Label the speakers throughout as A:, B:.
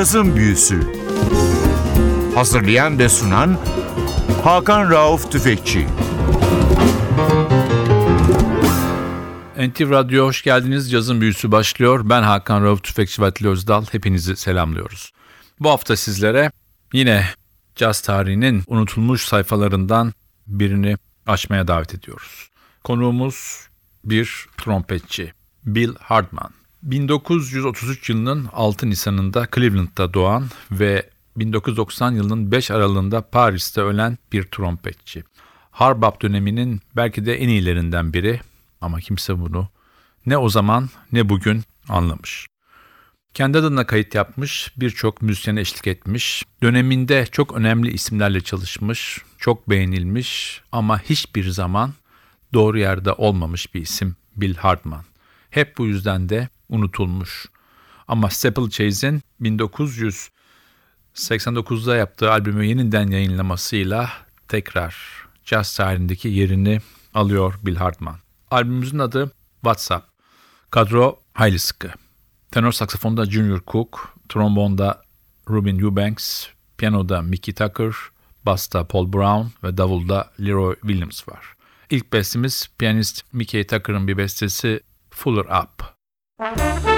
A: Cazın Büyüsü Hazırlayan ve sunan Hakan Rauf Tüfekçi
B: NTV Radyo hoş geldiniz. Cazın Büyüsü başlıyor. Ben Hakan Rauf Tüfekçi ve Atli Özdal. Hepinizi selamlıyoruz. Bu hafta sizlere yine caz tarihinin unutulmuş sayfalarından birini açmaya davet ediyoruz. Konuğumuz bir trompetçi, Bill Hardman. 1933 yılının 6 Nisan'ında Cleveland'da doğan ve 1990 yılının 5 Aralığında Paris'te ölen bir trompetçi. Harbap döneminin belki de en iyilerinden biri ama kimse bunu ne o zaman ne bugün anlamış. Kendi adına kayıt yapmış, birçok müzisyene eşlik etmiş, döneminde çok önemli isimlerle çalışmış, çok beğenilmiş ama hiçbir zaman doğru yerde olmamış bir isim Bill Hardman. Hep bu yüzden de unutulmuş. Ama Steeplechase'in 1989'da yaptığı albümü yeniden yayınlamasıyla tekrar jazz tarihindeki yerini alıyor Bill Hardman. Albümümüzün adı WhatsApp. Kadro hayli sıkı. Tenor saksafonda Junior Cook, trombonda Rubin Eubanks, piyanoda Mickey Tucker, basta Paul Brown ve davulda Leroy Williams var. İlk bestemiz piyanist Mickey Tucker'ın bir bestesi Fuller Up. Thank you.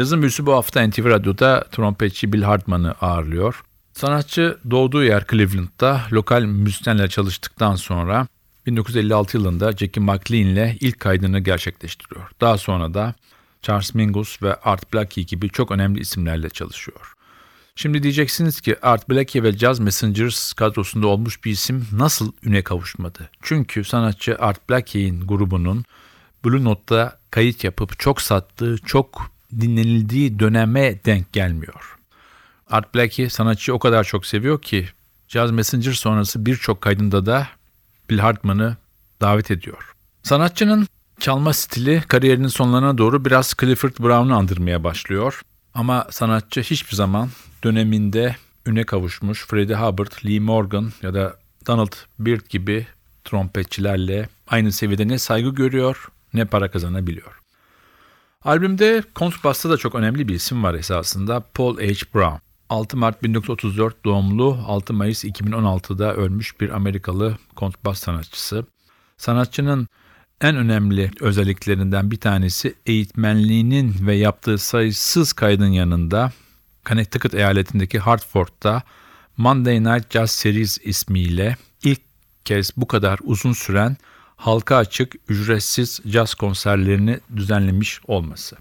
B: Yazın büyüsü bu hafta NTV Radyo'da trompetçi Bill Hartman'ı ağırlıyor. Sanatçı doğduğu yer Cleveland'da lokal müzisyenle çalıştıktan sonra 1956 yılında Jackie McLean ile ilk kaydını gerçekleştiriyor. Daha sonra da Charles Mingus ve Art Blakey gibi çok önemli isimlerle çalışıyor. Şimdi diyeceksiniz ki Art Blakey ve Jazz Messengers kadrosunda olmuş bir isim nasıl üne kavuşmadı? Çünkü sanatçı Art Blakey'in grubunun Blue Note'da kayıt yapıp çok sattığı, çok dinlenildiği döneme denk gelmiyor. Art Blakey sanatçıyı o kadar çok seviyor ki Jazz Messenger sonrası birçok kaydında da Bill Hartman'ı davet ediyor. Sanatçının çalma stili kariyerinin sonlarına doğru biraz Clifford Brown'u andırmaya başlıyor. Ama sanatçı hiçbir zaman döneminde üne kavuşmuş Freddie Hubbard, Lee Morgan ya da Donald Byrd gibi trompetçilerle aynı seviyede ne saygı görüyor ne para kazanabiliyor. Albümde kontrbasta da çok önemli bir isim var esasında Paul H. Brown. 6 Mart 1934 doğumlu 6 Mayıs 2016'da ölmüş bir Amerikalı kontrbas sanatçısı. Sanatçının en önemli özelliklerinden bir tanesi eğitmenliğinin ve yaptığı sayısız kaydın yanında Connecticut eyaletindeki Hartford'da Monday Night Jazz Series ismiyle ilk kez bu kadar uzun süren halka açık ücretsiz caz konserlerini düzenlemiş olması.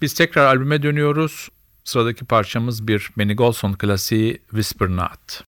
B: Biz tekrar albüme dönüyoruz. Sıradaki parçamız bir Benny Golson klasiği Whisper Not.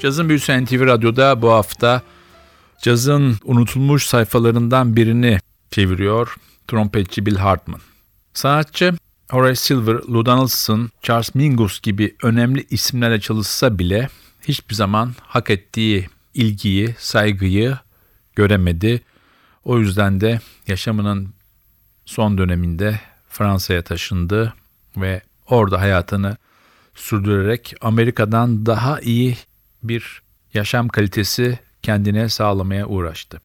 B: Cazın Büyüsü NTV Radyo'da bu hafta cazın unutulmuş sayfalarından birini çeviriyor trompetçi Bill Hartman. Sanatçı Horace Silver, Lou Donaldson, Charles Mingus gibi önemli isimlerle çalışsa bile hiçbir zaman hak ettiği ilgiyi, saygıyı göremedi. O yüzden de yaşamının son döneminde Fransa'ya taşındı ve orada hayatını sürdürerek Amerika'dan daha iyi bir yaşam kalitesi kendine sağlamaya uğraştı.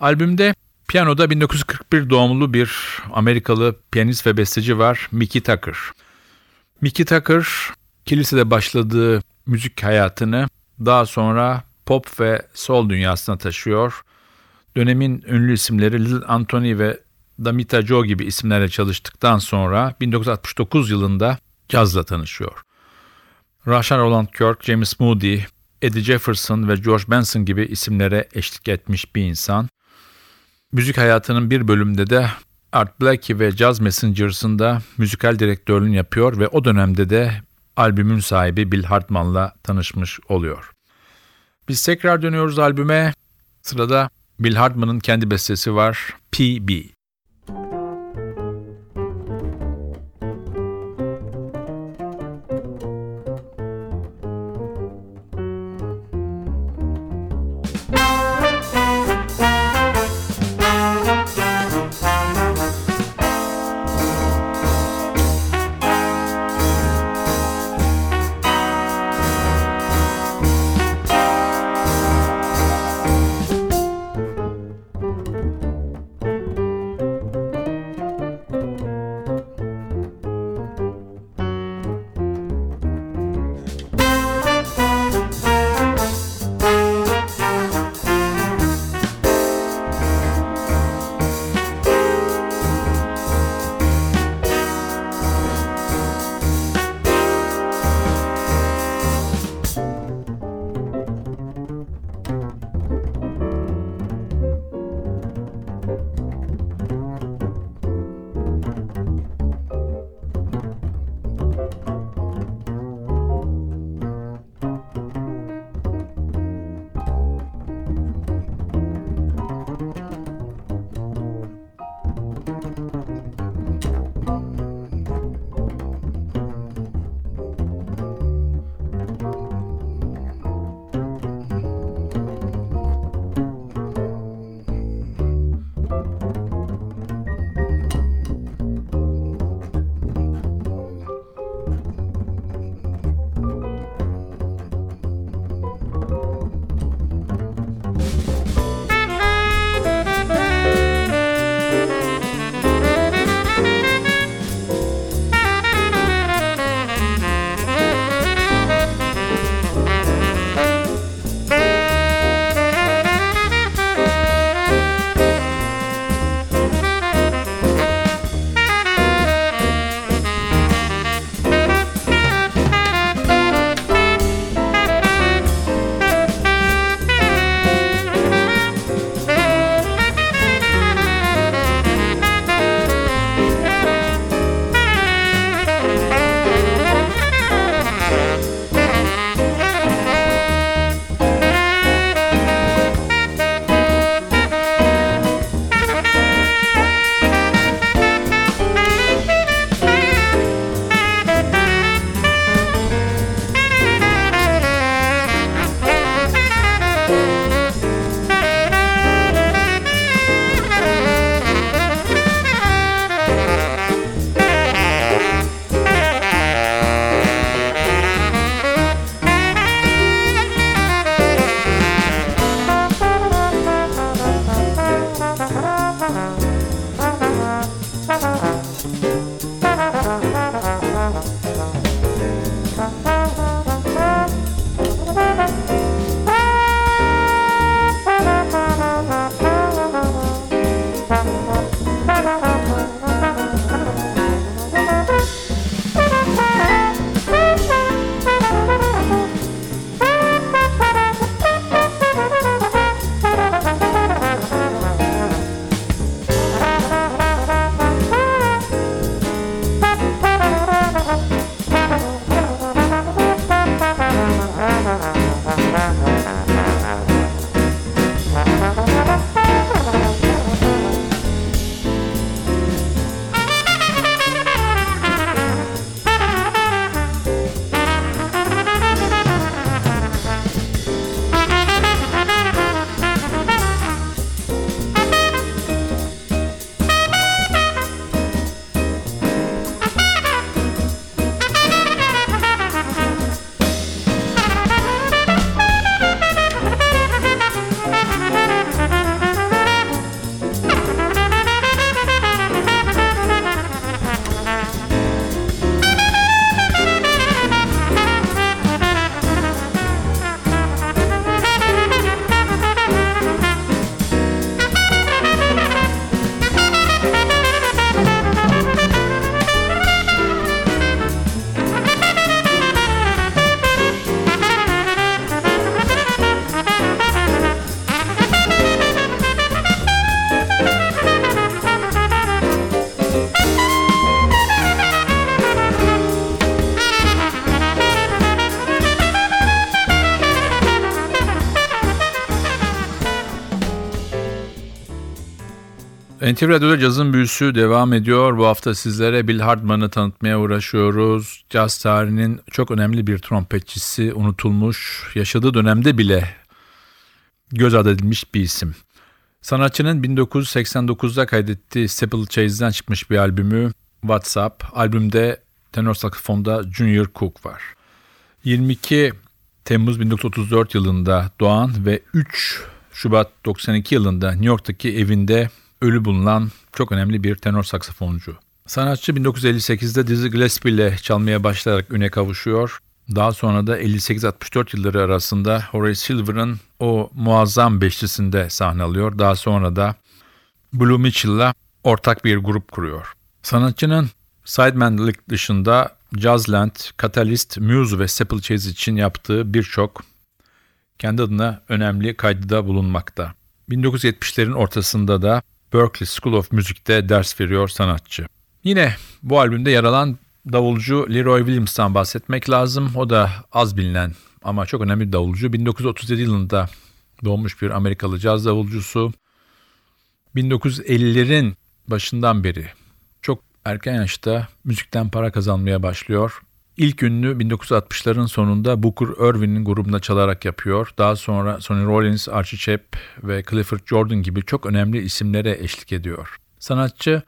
B: Albümde piyanoda 1941 doğumlu bir Amerikalı piyanist ve besteci var Mickey Tucker. Mickey Tucker kilisede başladığı müzik hayatını daha sonra pop ve soul dünyasına taşıyor. Dönemin ünlü isimleri Lil Anthony ve Damita Joe gibi isimlerle çalıştıktan sonra 1969 yılında cazla tanışıyor. Rasha Roland Kirk, James Moody, Eddie Jefferson ve George Benson gibi isimlere eşlik etmiş bir insan. Müzik hayatının bir bölümünde de Art Blakey ve Jazz Messengers'ında müzikal direktörlüğünü yapıyor ve o dönemde de albümün sahibi Bill Hartman'la tanışmış oluyor. Biz tekrar dönüyoruz albüme. Sırada Bill Hartman'ın kendi bestesi var, PB. NTV Radyo'da cazın büyüsü devam ediyor. Bu hafta sizlere Bill Hardman'ı tanıtmaya uğraşıyoruz. Caz tarihinin çok önemli bir trompetçisi, unutulmuş, yaşadığı dönemde bile göz ardı edilmiş bir isim. Sanatçının 1989'da kaydettiği Steeple Chase'den çıkmış bir albümü WhatsApp. Albümde tenor saksafonda Junior Cook var. 22 Temmuz 1934 yılında doğan ve 3 Şubat 92 yılında New York'taki evinde ölü bulunan çok önemli bir tenor saksafoncu. Sanatçı 1958'de Dizzy Gillespie ile çalmaya başlayarak üne kavuşuyor. Daha sonra da 58-64 yılları arasında Horace Silver'ın o muazzam beşlisinde sahne alıyor. Daha sonra da Blue Mitchell'la ortak bir grup kuruyor. Sanatçının sidemanlık dışında Jazzland, Catalyst, Muse ve Steeple Chase için yaptığı birçok kendi adına önemli kaydıda bulunmakta. 1970'lerin ortasında da Berklee School of Music'te ders veriyor sanatçı. Yine bu albümde yer alan davulcu Leroy Williams'tan bahsetmek lazım. O da az bilinen ama çok önemli bir davulcu. 1937 yılında doğmuş bir Amerikalı caz davulcusu. 1950'lerin başından beri çok erken yaşta müzikten para kazanmaya başlıyor. İlk ünlü 1960'ların sonunda Booker Irwin'in grubunda çalarak yapıyor. Daha sonra Sonny Rollins, Archie Shepp ve Clifford Jordan gibi çok önemli isimlere eşlik ediyor. Sanatçı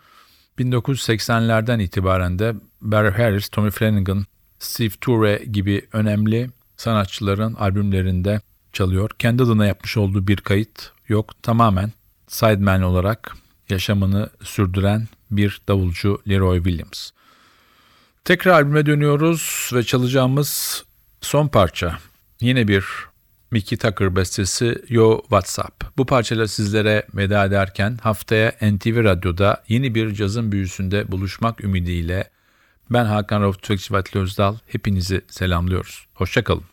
B: 1980'lerden itibaren de Barry Harris, Tommy Flanagan, Steve Ture gibi önemli sanatçıların albümlerinde çalıyor. Kendi adına yapmış olduğu bir kayıt yok. Tamamen sideman olarak yaşamını sürdüren bir davulcu Leroy Williams. Tekrar albüme dönüyoruz ve çalacağımız son parça yine bir Mickey Tucker bestesi Yo WhatsApp. Bu parçayla sizlere veda ederken haftaya NTV Radyo'da yeni bir cazın büyüsünde buluşmak ümidiyle ben Hakan Rauf Tüfekçi Vatli Özdal hepinizi selamlıyoruz. Hoşçakalın.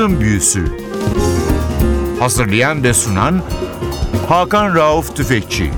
A: Cazın Büyüsü. Hazırlayan ve sunan Hakan Rauf Tüfekçi